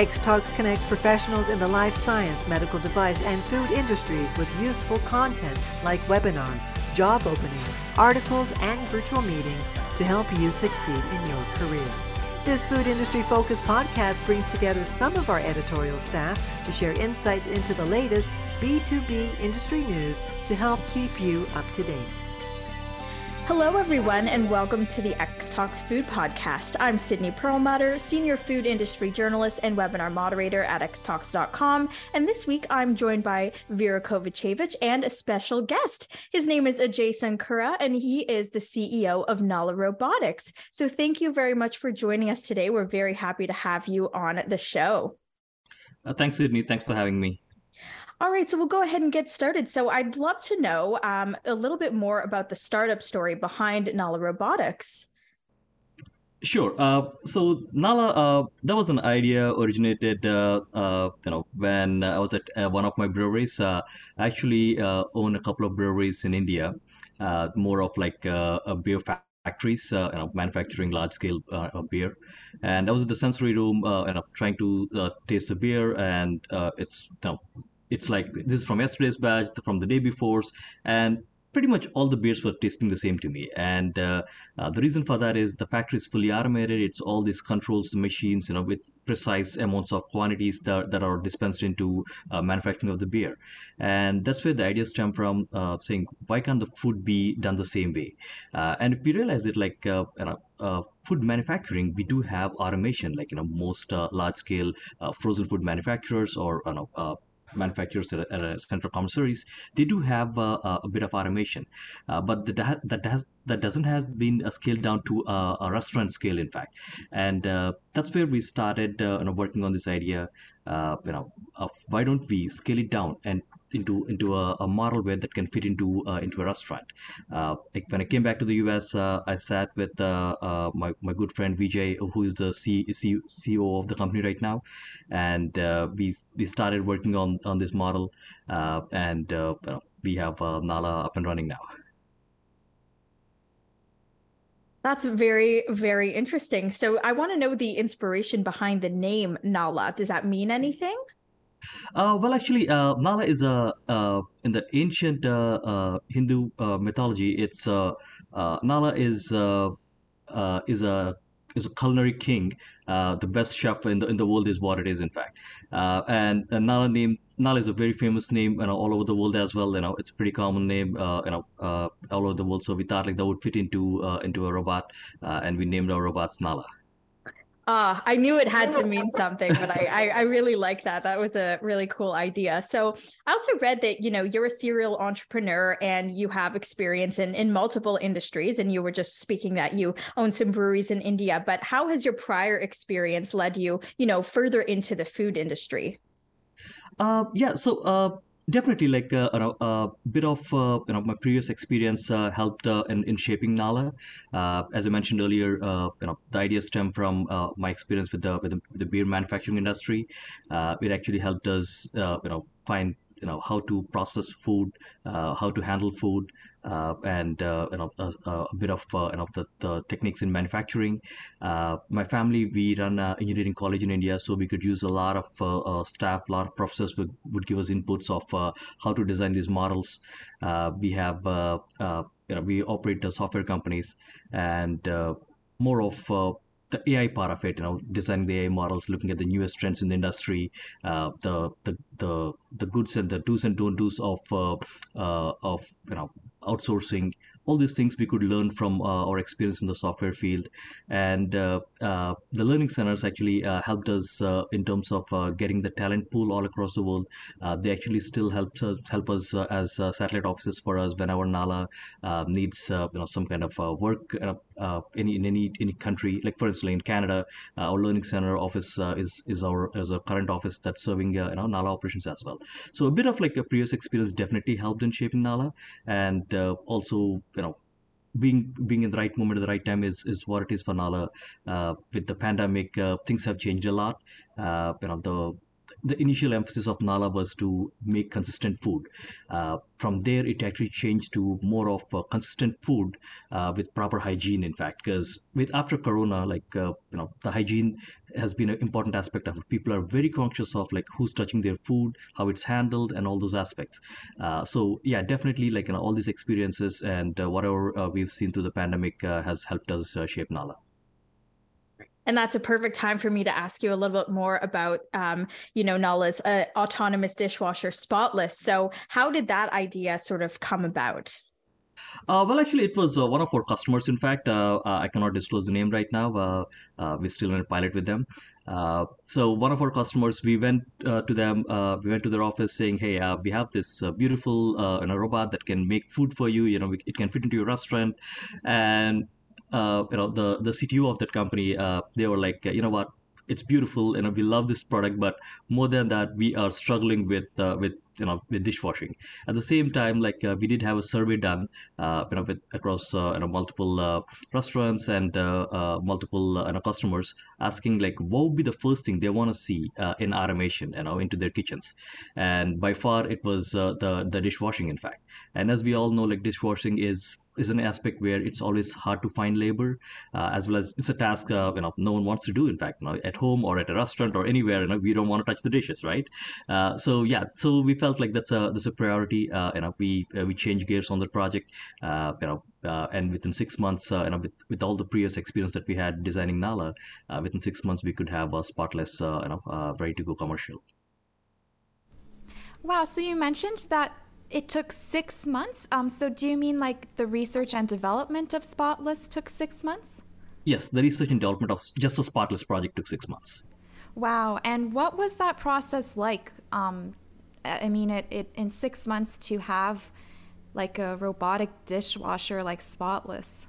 X Talks connects professionals in the life science, medical device, and food industries with useful content like webinars, job openings, articles, and virtual meetings to help you succeed in your career. This food industry focused podcast brings together some of our editorial staff to share insights into the latest B2B industry news to help keep you up to date. Hello, everyone, and welcome to the X Talks Food Podcast. I'm Sydney Perlmutter, Senior Food Industry Journalist and Webinar Moderator at xtalks.com. And this week, I'm joined by Vera Kovacevic and a special guest. His name is Ajay Sunkara, and he is the CEO of Nala Robotics. So, thank you very much for joining us today. We're very happy to have you on the show. Uh, thanks, Sydney. Thanks for having me. All right, so we'll go ahead and get started. So I'd love to know um, a little bit more about the startup story behind Nala Robotics. Sure. Uh, so Nala, uh, that was an idea originated, uh, uh you know, when I was at uh, one of my breweries. Uh, I actually own a couple of breweries in India, more of like a beer factories, you know, manufacturing large-scale beer. And I was in the sensory room, you know, trying to taste the beer, and it's you know, it's like this is from yesterday's batch, from the day before's, and pretty much all the beers were tasting the same to me. And uh, uh, the reason for that is the factory is fully automated. It's all these controls, the machines, you know, with precise amounts of quantities that, that are dispensed into uh, manufacturing of the beer. And that's where the idea stem from, uh, saying why can't the food be done the same way? Uh, and if we realize it, like uh, you know. Uh, food manufacturing, we do have automation, like you know most uh, large-scale uh, frozen food manufacturers or you know manufacturers at, at central commissaries, they do have uh, a bit of automation, uh, but that that has that doesn't have been scaled down to a, a restaurant scale, in fact, and uh, that's where we started you know, working on this idea. you know, of why don't we scale it down and into into a, a model where that can fit into uh, into a restaurant. Uh, when I came back to the US, uh, I sat with uh, uh, my, my good friend Vijay, who is the C, C, CEO of the company right now, and uh, we we started working on on this model, and we have Nala up and running now. That's very, very interesting. So I want to know the inspiration behind the name Nala. Does that mean anything? Uh, well, actually, uh, Nala is a uh, in the ancient uh, uh, Hindu uh, mythology. It's uh Nala is uh is a is a culinary king. Uh, the best chef in the in the world is what it is, in fact. and, and Nala name Nala is a very famous name, you know, all over the world as well. You know, it's a pretty common name, uh, you know, uh, all over the world. So we thought like that would fit into into a robot, and we named our robots Nala. Uh, I knew it had to mean something, but I, I, I really like that. That was a really cool idea. So I also read that you know you're a serial entrepreneur and you have experience in in multiple industries. And you were just speaking that you own some breweries in India. But how has your prior experience led you, you know, further into the food industry? Uh, yeah. So uh, definitely like uh, a, a, bit of uh, you know my previous experience uh, helped uh, in, in shaping Nala. Uh, as I mentioned earlier, uh, you know the idea stemmed from my experience with the, with the, the beer manufacturing industry. it actually helped us you know find you know how to process food, how to handle food, uh, Uh, and uh, you know a, a bit of uh, you know the, the techniques in manufacturing. Uh, my family we run an engineering college in India, so we could use a lot of staff, a lot of professors would, would give us inputs of how to design these models. we have you know we operate the software companies and more of uh, the AI part of it, you know, designing the AI models, looking at the newest trends in the industry, uh, the, the the the goods and the do's and don't do's of uh, uh, of you know outsourcing. All these things we could learn from uh, our experience in the software field. And uh, uh, the learning centers actually helped us in terms of getting the talent pool all across the world. They actually still help us help us as satellite offices for us whenever nala needs you know some kind of work in, in any any country like for instance in canada our learning center office is is our is a current office that's serving you know nala operations as well so a bit of like a previous experience definitely helped in shaping nala and also you know being being in the right moment at the right time is is what it is for Nala. Uh, with the pandemic, uh, things have changed a lot. Uh, you know the the initial emphasis of Nala was to make consistent food. Uh, from there, it actually changed to more of consistent food uh, with proper hygiene. In fact, because with after Corona, like uh, you know, the hygiene has been an important aspect of it. People are very conscious of like who's touching their food, how it's handled, and all those aspects. Uh, so yeah, definitely like you know, all these experiences and uh, whatever uh, we've seen through the pandemic has helped us shape Nala. And that's a perfect time for me to ask you a little bit more about, um, you know, Nala's uh, autonomous dishwasher Spotless. So, how did that idea sort of come about? Uh, well, actually, it was uh, one of our customers. In fact, uh, uh I cannot disclose the name right now. Uh, uh, we're still in a pilot with them. so one of our customers, we went to them. we went to their office saying, "Hey, we have this beautiful you know, robot that can make food for you. You know, it can fit into your restaurant." And you know, the the CTO of that company, they were like, "You know what? It's beautiful, and we love this product, but more than that, we are struggling with with you know with dishwashing. At the same time like uh, we did have a survey done uh, you know with across uh, you know multiple uh, restaurants and uh, uh, multiple you know customers asking like what would be the first thing they want to see in automation you know into their kitchens? And by far it was the the dishwashing in fact. And as we all know like dishwashing is is an aspect where it's always hard to find labor, uh, as well as it's a task uh, you know no one wants to do. In fact, you know, at home or at a restaurant or anywhere, you know, we don't want to touch the dishes, right? Uh, so yeah, so we felt like that's a that's a priority. Uh, you know, we uh, we changed gears on the project. Uh, you know, and within six months, you know, with, with all the previous experience that we had designing Nala, within six months we could have a spotless, you know, ready to go commercial. Wow. So you mentioned that it took six months. Um, so do you mean like the research and development of Spotless took six months? Yes, the research and development of just the Spotless project took six months. Wow. And what was that process like? Um, I mean, it, it in six months to have like a robotic dishwasher like Spotless.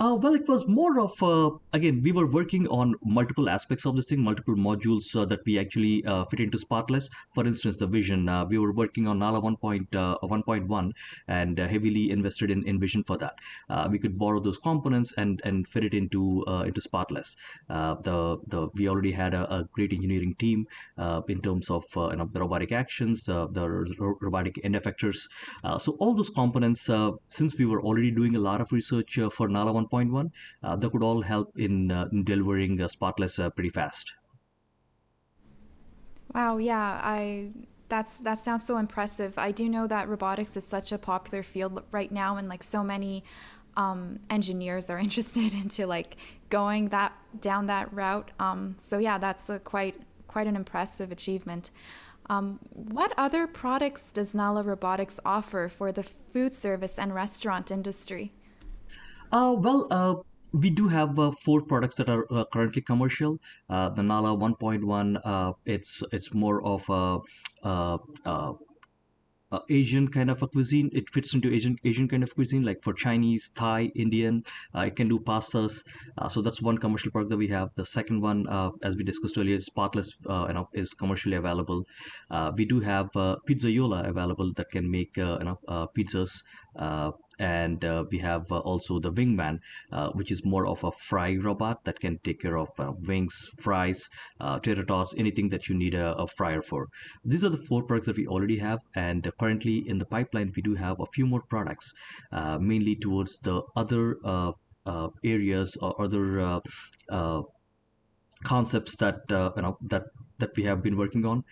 Uh, well, it was more of uh, again we were working on multiple aspects of this thing, multiple modules uh, that we actually uh, fit into Spotless. For instance, the vision uh, we were working on Nala 1.1 uh, and heavily invested in, in vision for that. we could borrow those components and and fit it into into Spotless. the the we already had a, a great engineering team in terms of you know, the robotic actions, the, robotic end effectors. so all those components, since we were already doing a lot of research for Nala 1. 1.1 uh, that could all help in, uh, in delivering uh, spotless pretty fast. Wow yeah i that's that sounds so impressive. I do know that robotics is such a popular field right now and like so many um, engineers are interested into like going that down that route. Um, so yeah that's a quite quite an impressive achievement. Um, what other products does Nala Robotics offer for the food service and restaurant industry? Uh, well, uh, we do have uh, four products that are uh, currently commercial. Uh, the Nala 1.1, uh, it's it's more of a uh, Asian kind of a cuisine. It fits into Asian Asian kind of cuisine, like for Chinese, Thai, Indian. Uh, it can do pastas. Uh, so that's one commercial product that we have. The second one, uh, as we discussed earlier, Spotless, uh, you know, is commercially available. Uh, we do have Pizzaiola available that can make you know pizzas and uh, we have uh, also the wingman uh, which is more of a fry robot that can take care of wings fries uh, tater tots anything that you need a, a, fryer for. These are the four products that we already have and currently in the pipeline we do have a few more products uh, mainly towards the other uh, areas or other concepts that you know that that we have been working on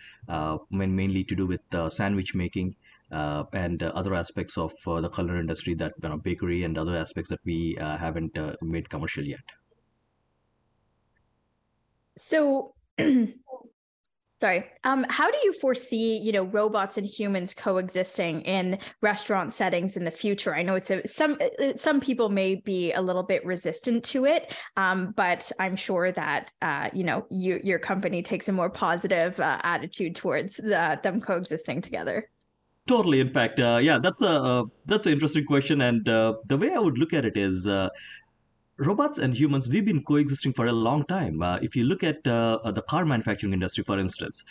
mainly to do with sandwich making uh, and uh, other aspects of uh, the culinary industry that you know, bakery and other aspects that we haven't made commercial yet. So sorry um, how do you foresee you know robots and humans coexisting in restaurant settings in the future i know it's a some some people may be a little bit resistant to it um, but i'm sure that uh, you know you, your company takes a more positive uh, attitude towards the, them coexisting together Totally. In fact, uh, yeah, that's a uh, that's an interesting question, and uh, the way I would look at it is, uh, robots and humans we've been coexisting for a long time. Uh, if you look at uh, the car manufacturing industry, for instance,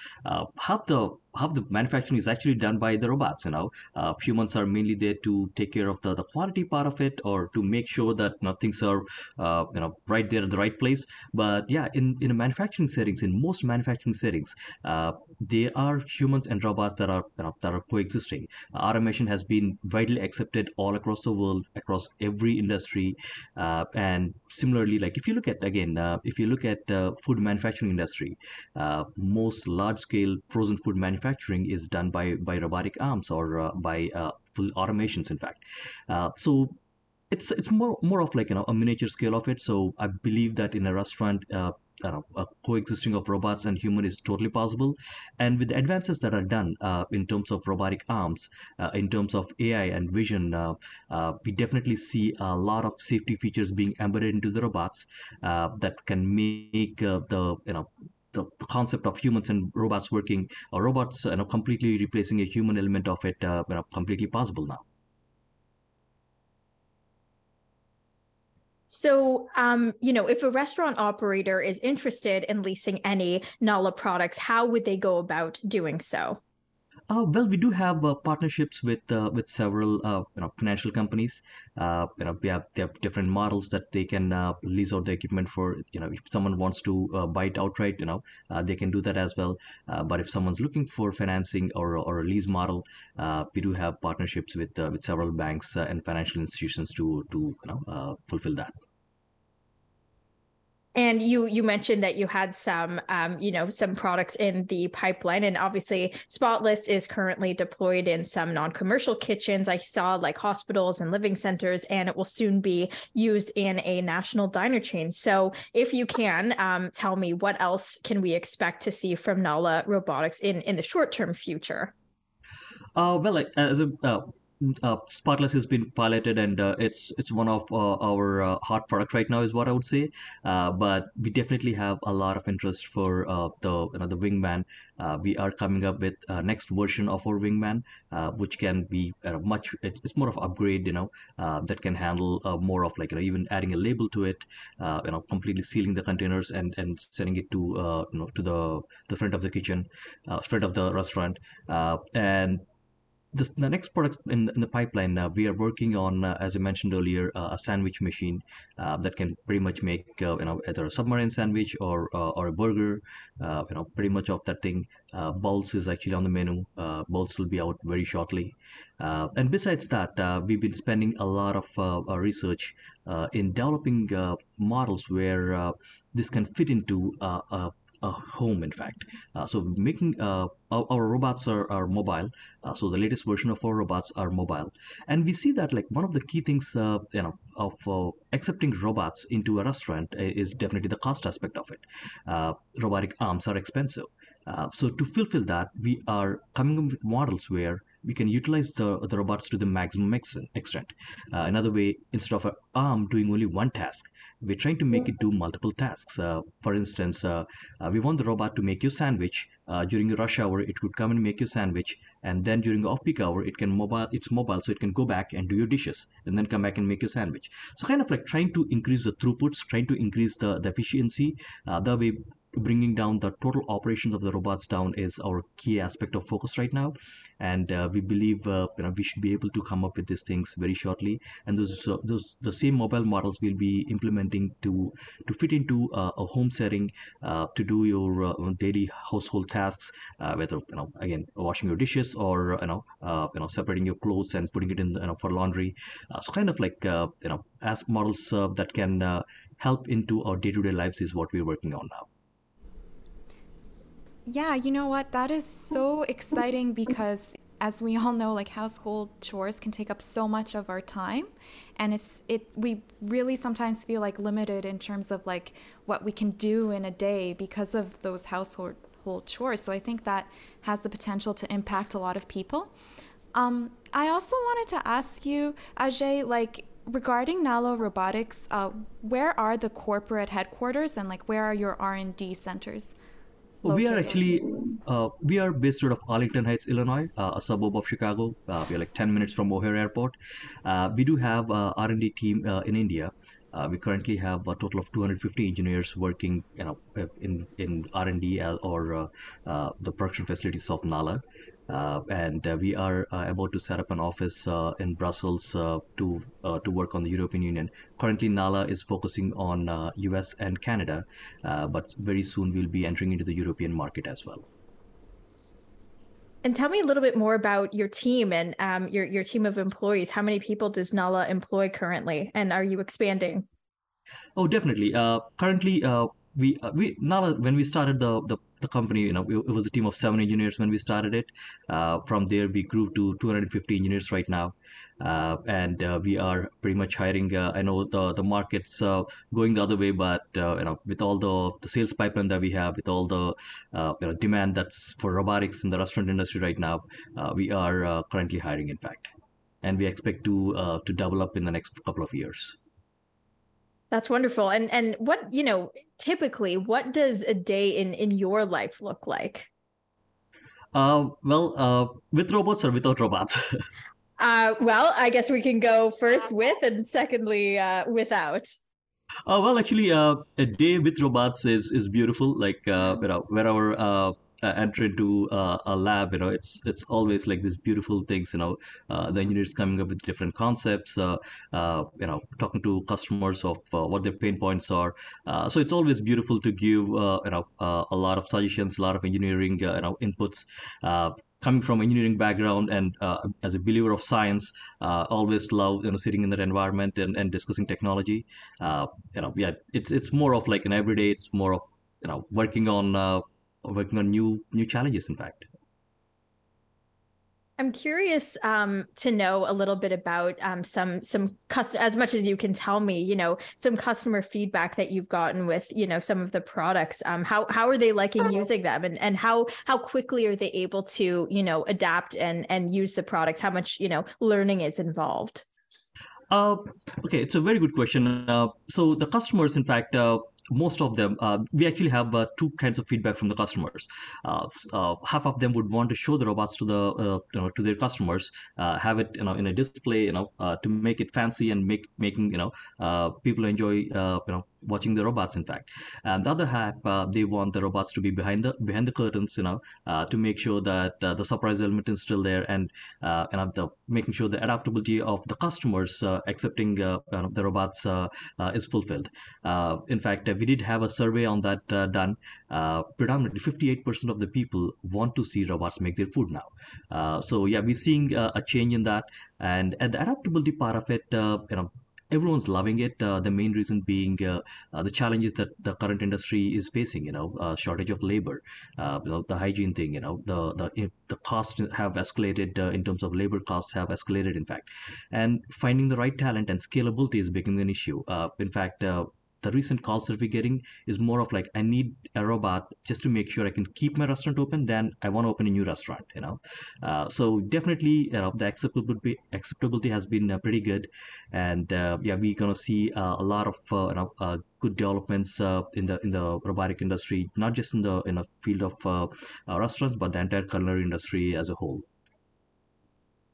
half the half the manufacturing is actually done by the robots. You know, uh, humans are mainly there to take care of the, the quality part of it or to make sure that you know, things are uh, you know right there at the right place. But yeah, in in manufacturing settings, in most manufacturing settings, uh, there are humans and robots that are you know, that are coexisting. automation has been widely accepted all across the world, across every industry, uh, and similarly, like if you look at again, uh, if you look at uh, food manufacturing industry, most large scale frozen food manufacturing manufacturing is done by by robotic arms or uh, by uh, full automations in fact. Uh, so it's it's more more of like you know a miniature scale of it. So i believe that in a restaurant uh, a coexisting of robots and human is totally possible. And with the advances that are done uh, in terms of robotic arms uh, in terms of ai and vision we definitely see a lot of safety features being embedded into the robots that can make the you know the, concept of humans and robots working or robots you know completely replacing a human element of it uh, you know, completely possible now So, um, you know, if a restaurant operator is interested in leasing any Nala products, how would they go about doing so? Uh, well, we do have uh, partnerships with uh, with several uh, you know financial companies. Uh, you know, we have they have different models that they can uh, lease out the equipment for. You know, if someone wants to buy it outright, you know, they can do that as well. but if someone's looking for financing or or a lease model, we do have partnerships with with several banks and financial institutions to to you know fulfill that. And you you mentioned that you had some um, you know some products in the pipeline, and obviously Spotless is currently deployed in some non-commercial kitchens. I saw like hospitals and living centers, and it will soon be used in a national diner chain. So, if you can um, tell me what else can we expect to see from Nala Robotics in in the short term future? Uh, well, as a uh, uh, Spotless has been piloted and uh, it's it's one of uh, our uh, hot product right now is what I would say. Uh, but we definitely have a lot of interest for uh, the you know, the Wingman. we are coming up with next version of our Wingman, which can be much. It's, it's, more of upgrade, you know, that can handle more of like you know even adding a label to it, you know, completely sealing the containers and and sending it to you know to the the front of the kitchen, front of the restaurant, and the, the next product in, in the pipeline, uh, we are working on, uh, as I mentioned earlier, uh, a sandwich machine uh, that can pretty much make uh, you know either a submarine sandwich or uh, or a burger, you know, pretty much of that thing. Bowls is actually on the menu. Bowls will be out very shortly. and besides that, we've been spending a lot of research in developing models where this can fit into a home in fact. Uh, so making uh, our, robots are, are mobile. Uh, so the latest version of our robots are mobile. And we see that like one of the key things uh, you know of uh, accepting robots into a restaurant uh, is definitely the cost aspect of it. Robotic arms are expensive. So to fulfill that we are coming up with models where we can utilize the, the robots to the maximum extent. Another way, instead of an arm doing only one task, we're trying to make it do multiple tasks. Uh, for instance, uh, uh, we want the robot to make you sandwich. Uh, during a rush hour, it would come and make you sandwich, and then during off-peak hour, it can mobile. It's mobile, so it can go back and do your dishes, and then come back and make your sandwich. So kind of like trying to increase the throughputs, trying to increase the, the efficiency. Uh, that way, bringing down the total operations of the robots down is our key aspect of focus right now. And uh, we believe uh, you know we should be able to come up with these things very shortly. And those uh, those the same mobile models we'll be implementing to to fit into uh, a home setting uh, to do your uh, daily household tasks whether you know again washing your dishes or you know you know separating your clothes and putting it in you know for laundry. So kind of like you know as models that can help into our day-to-day lives is what we're working on now yeah, you know what? That is so exciting because as we all know like household chores can take up so much of our time and it's it we really sometimes feel like limited in terms of like what we can do in a day because of those household chores. So I think that has the potential to impact a lot of people. Um, I also wanted to ask you, Ajay, like regarding Nala Robotics, uh, where are the corporate headquarters and like where are your R and We are actually uh, we are based out of Arlington Heights, Illinois, uh, a suburb of Chicago. Uh, we are like 10 minutes from O'Hare Airport. Uh, we do have uh, R&D team uh, in India. Uh, we currently have a total of 250 engineers working, you know, in in R&D or uh, the production facilities of Nala. Uh, and uh, we are uh, about to set up an office in Brussels to to work on the European Union. Currently, Nala is focusing on U.S. and Canada, but very soon we'll be entering into the European market as well. And tell me a little bit more about your team and um, your your team of employees. How many people does Nala employ currently, and are you expanding? Oh, definitely. Uh, currently, uh, we uh, we Nala when we started the the the company, you know, it was a team of seven engineers when we started it. Uh, from there, we grew to 250 engineers right now. Uh, and uh, we are pretty much hiring. Uh, I know the the market's uh, going the other way, but uh, you know, with all the the sales pipeline that we have, with all the you know, demand that's for robotics in the restaurant industry right now, we are currently hiring, in fact, and we expect to to double up in the next couple of years. That's wonderful. And and what, you know, typically what does a day in in your life look like? Uh well, uh with robots or without robots? uh well, I guess we can go first with and secondly uh without. Uh, well, actually, uh, a day with robots is is beautiful. Like uh, you know, wherever uh, uh, enter into uh, a lab, you know, it's it's always like these beautiful things. You know, uh, the engineers coming up with different concepts. Uh, uh, you know, talking to customers of uh, what their pain points are. so it's always beautiful to give you know a lot of suggestions, a lot of engineering you know inputs coming from engineering background and uh, as a believer of science, uh, always love you know sitting in that environment and, and discussing technology. Uh, you know, yeah, it's it's more of like an everyday. It's more of you know working on working on new new challenges. In fact. I'm curious um, to know a little bit about um, some some custom as much as you can tell me. You know, some customer feedback that you've gotten with you know some of the products. Um, how how are they liking using them, and and how how quickly are they able to you know adapt and and use the products? How much you know learning is involved? Uh, okay, it's a very good question. Uh, so the customers, in fact, uh, most of them, uh, we actually have uh, two kinds of feedback from the customers. Uh, uh half of them would want to show the robots to the uh, you know to their customers, uh, have it you know in a display, you know, to make it fancy and make making you know people enjoy you know watching the robots in fact. And the other half uh, they want the robots to be behind the behind the curtains you know uh, to make sure that uh, the surprise element is still there and uh, and uh, the making sure the adaptability of the customers uh, accepting the robots is fulfilled. In fact we did have a survey on that done. Predominantly 58% of the people want to see robots make their food now. So yeah we're seeing a change in that. And at the adaptability part of it you know everyone's loving it. Uh, the main reason being uh, uh, the challenges that the current industry is facing. You know, shortage of labor, the hygiene thing. You know, the the the costs have escalated in terms of labor costs have escalated. In fact, and finding the right talent and scalability is becoming an issue. in fact the recent calls that we're getting is more of like I need a robot just to make sure I can keep my restaurant open. Then I want to open a new restaurant. You know, uh, so definitely you know, the acceptability acceptability has been uh, pretty good, and uh, yeah, we're gonna see uh, a lot of uh, you know uh, good developments in the in the robotic industry, not just in the in the field of restaurants, but the entire culinary industry as a whole.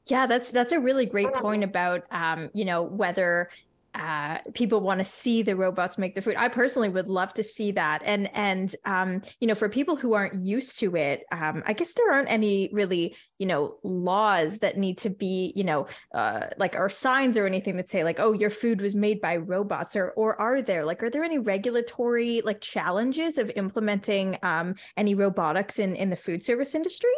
Yeah, that's that's a really great point about um, you know whether uh, people want to see the robots make the food. I personally would love to see that. And and um, you know, for people who aren't used to it, um, I guess there aren't any really, you know, laws that need to be, you know, uh, like or signs or anything that say like, oh, your food was made by robots, or or are there like, are there any regulatory like challenges of implementing um, any robotics in in the food service industry?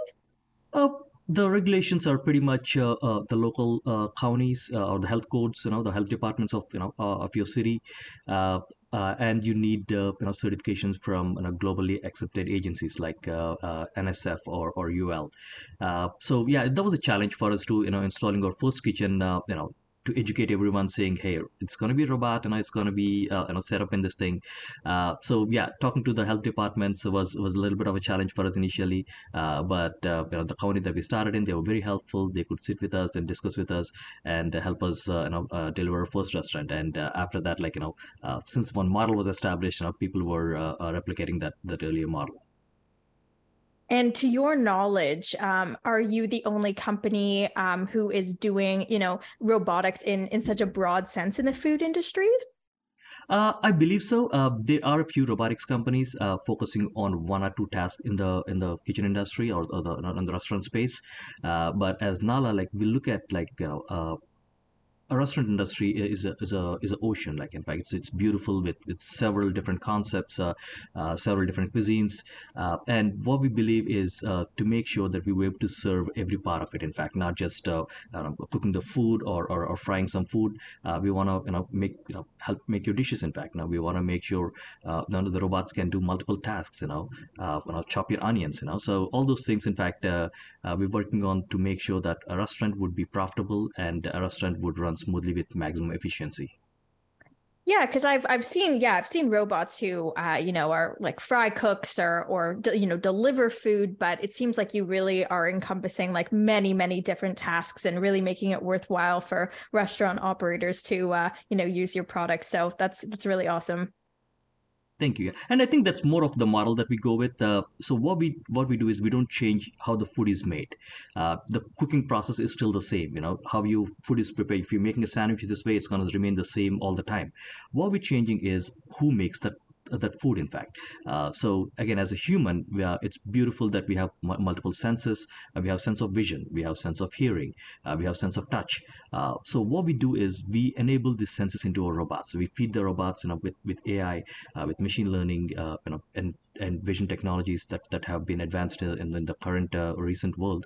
Oh, the regulations are pretty much uh, uh, the local uh, counties uh, or the health codes, you know, the health departments of you know uh, of your city, and you need you know certifications from you know, globally accepted agencies like NSF or or UL. so yeah, that was a challenge for us to you know installing our first kitchen, you know, to educate everyone saying hey it's going to be robot and it's going to be uh, you know set up in this thing. Uh, so yeah talking to the health departments was was a little bit of a challenge for us initially uh, but uh, you know the county that we started in they were very helpful. They could sit with us and discuss with us and help us uh, you know uh, deliver first restaurant. And after that like you know since one model was established you know people were replicating that that earlier model and to your knowledge, um, are you the only company um, who is doing, you know, robotics in in such a broad sense in the food industry? Uh, I believe so. Uh, there are a few robotics companies uh, focusing on one or two tasks in the in the kitchen industry or, or the in the restaurant space. Uh, but as Nala, like we look at like you know uh, a restaurant industry is a is a is an ocean. Like in fact, it's it's beautiful with with several different concepts, uh, uh, several different cuisines, uh, and what we believe is uh, to make sure that we were able to serve every part of it. In fact, not just uh, cooking the food or, or, or frying some food. Uh, we want to you know make you know help make your dishes. In fact, now we want to make sure none of the robots can do multiple tasks. You know, you know, chop your onions. You know, so all those things. In fact, we're working on to make sure that a restaurant would be profitable and a restaurant would run smoothly with maximum efficiency. Yeah, because I've I've seen yeah I've seen robots who uh, you know are like fry cooks or or you know deliver food, but it seems like you really are encompassing like many many different tasks and really making it worthwhile for restaurant operators to uh, you know use your product. So that's that's really awesome. Thank you. And I think that's more of the model that we go with. Uh, so what we what we do is we don't change how the food is made. Uh, the cooking process is still the same. You know how your food is prepared. If you're making a sandwich this way, it's going to remain the same all the time. What we're changing is who makes that that food in fact. Uh, so again as a human are, it's beautiful that we have m- multiple senses uh, we have sense of vision we have sense of hearing uh, we have sense of touch. Uh, so what we do is we enable these senses into our robots. So we feed the robots you know with, with ai uh, with machine learning uh, you know and and vision technologies that, that have been advanced in, in the current recent world.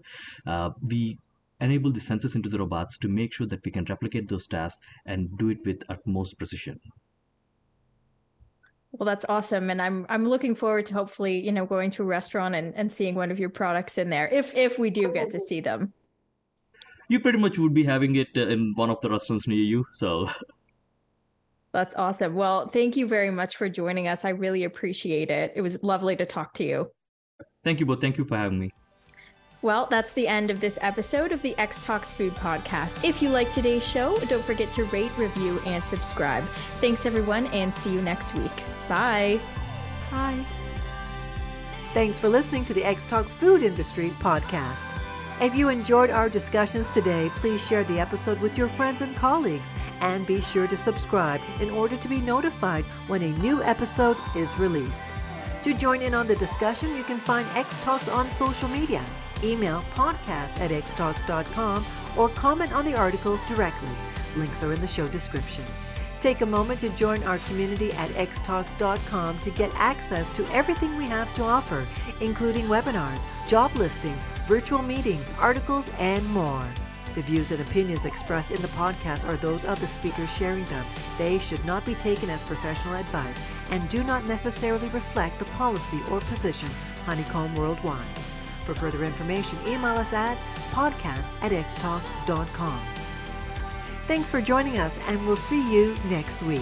We enable the senses into the robots to make sure that we can replicate those tasks and do it with utmost precision well, that's awesome, and I'm I'm looking forward to hopefully you know going to a restaurant and, and seeing one of your products in there if if we do get to see them. You pretty much would be having it uh, in one of the restaurants near you, so. That's awesome. Well, thank you very much for joining us. I really appreciate it. It was lovely to talk to you. Thank you, both. Thank you for having me. Well, that's the end of this episode of the X Talks Food Podcast. If you like today's show, don't forget to rate, review, and subscribe. Thanks, everyone, and see you next week. Bye. Bye. Thanks for listening to the X Talks Food Industry Podcast. If you enjoyed our discussions today, please share the episode with your friends and colleagues and be sure to subscribe in order to be notified when a new episode is released. To join in on the discussion, you can find X Talks on social media Email podcast at xtalks.com or comment on the articles directly. Links are in the show description. Take a moment to join our community at xtalks.com to get access to everything we have to offer, including webinars, job listings, virtual meetings, articles, and more. The views and opinions expressed in the podcast are those of the speakers sharing them. They should not be taken as professional advice and do not necessarily reflect the policy or position Honeycomb Worldwide. For further information, email us at podcast at xtalks.com. Thanks for joining us, and we'll see you next week.